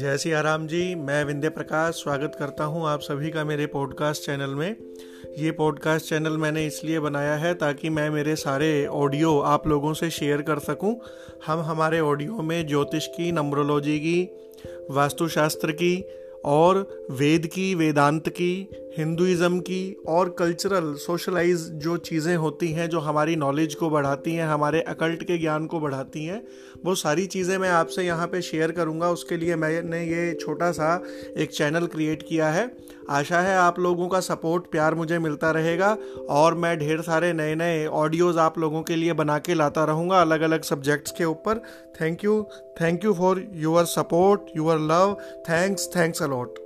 जय श्री आराम जी, मैं विंध्य प्रकाश स्वागत करता हूँ आप सभी का मेरे पॉडकास्ट चैनल में। ये पॉडकास्ट चैनल मैंने इसलिए बनाया है ताकि मैं मेरे सारे ऑडियो आप लोगों से शेयर कर सकूँ। हम हमारे ऑडियो में ज्योतिष की, नम्रोलॉजी की, वास्तुशास्त्र की और वेद की, वेदांत की हिंदुज़म की और कल्चरल सोशलाइज जो चीज़ें होती हैं, जो हमारी नॉलेज को बढ़ाती हैं, हमारे अकल्ट के ज्ञान को बढ़ाती हैं, वो सारी चीज़ें मैं आपसे यहाँ पे शेयर करूँगा। उसके लिए मैंने ये छोटा सा एक चैनल क्रिएट किया है। आशा है आप लोगों का सपोर्ट प्यार मुझे मिलता रहेगा और मैं ढेर सारे नए नए ऑडियोज़ आप लोगों के लिए बना के लाता रहूँगा अलग अलग सब्जेक्ट्स के ऊपर। Thank you thank you for your support your love thanks thanks a lot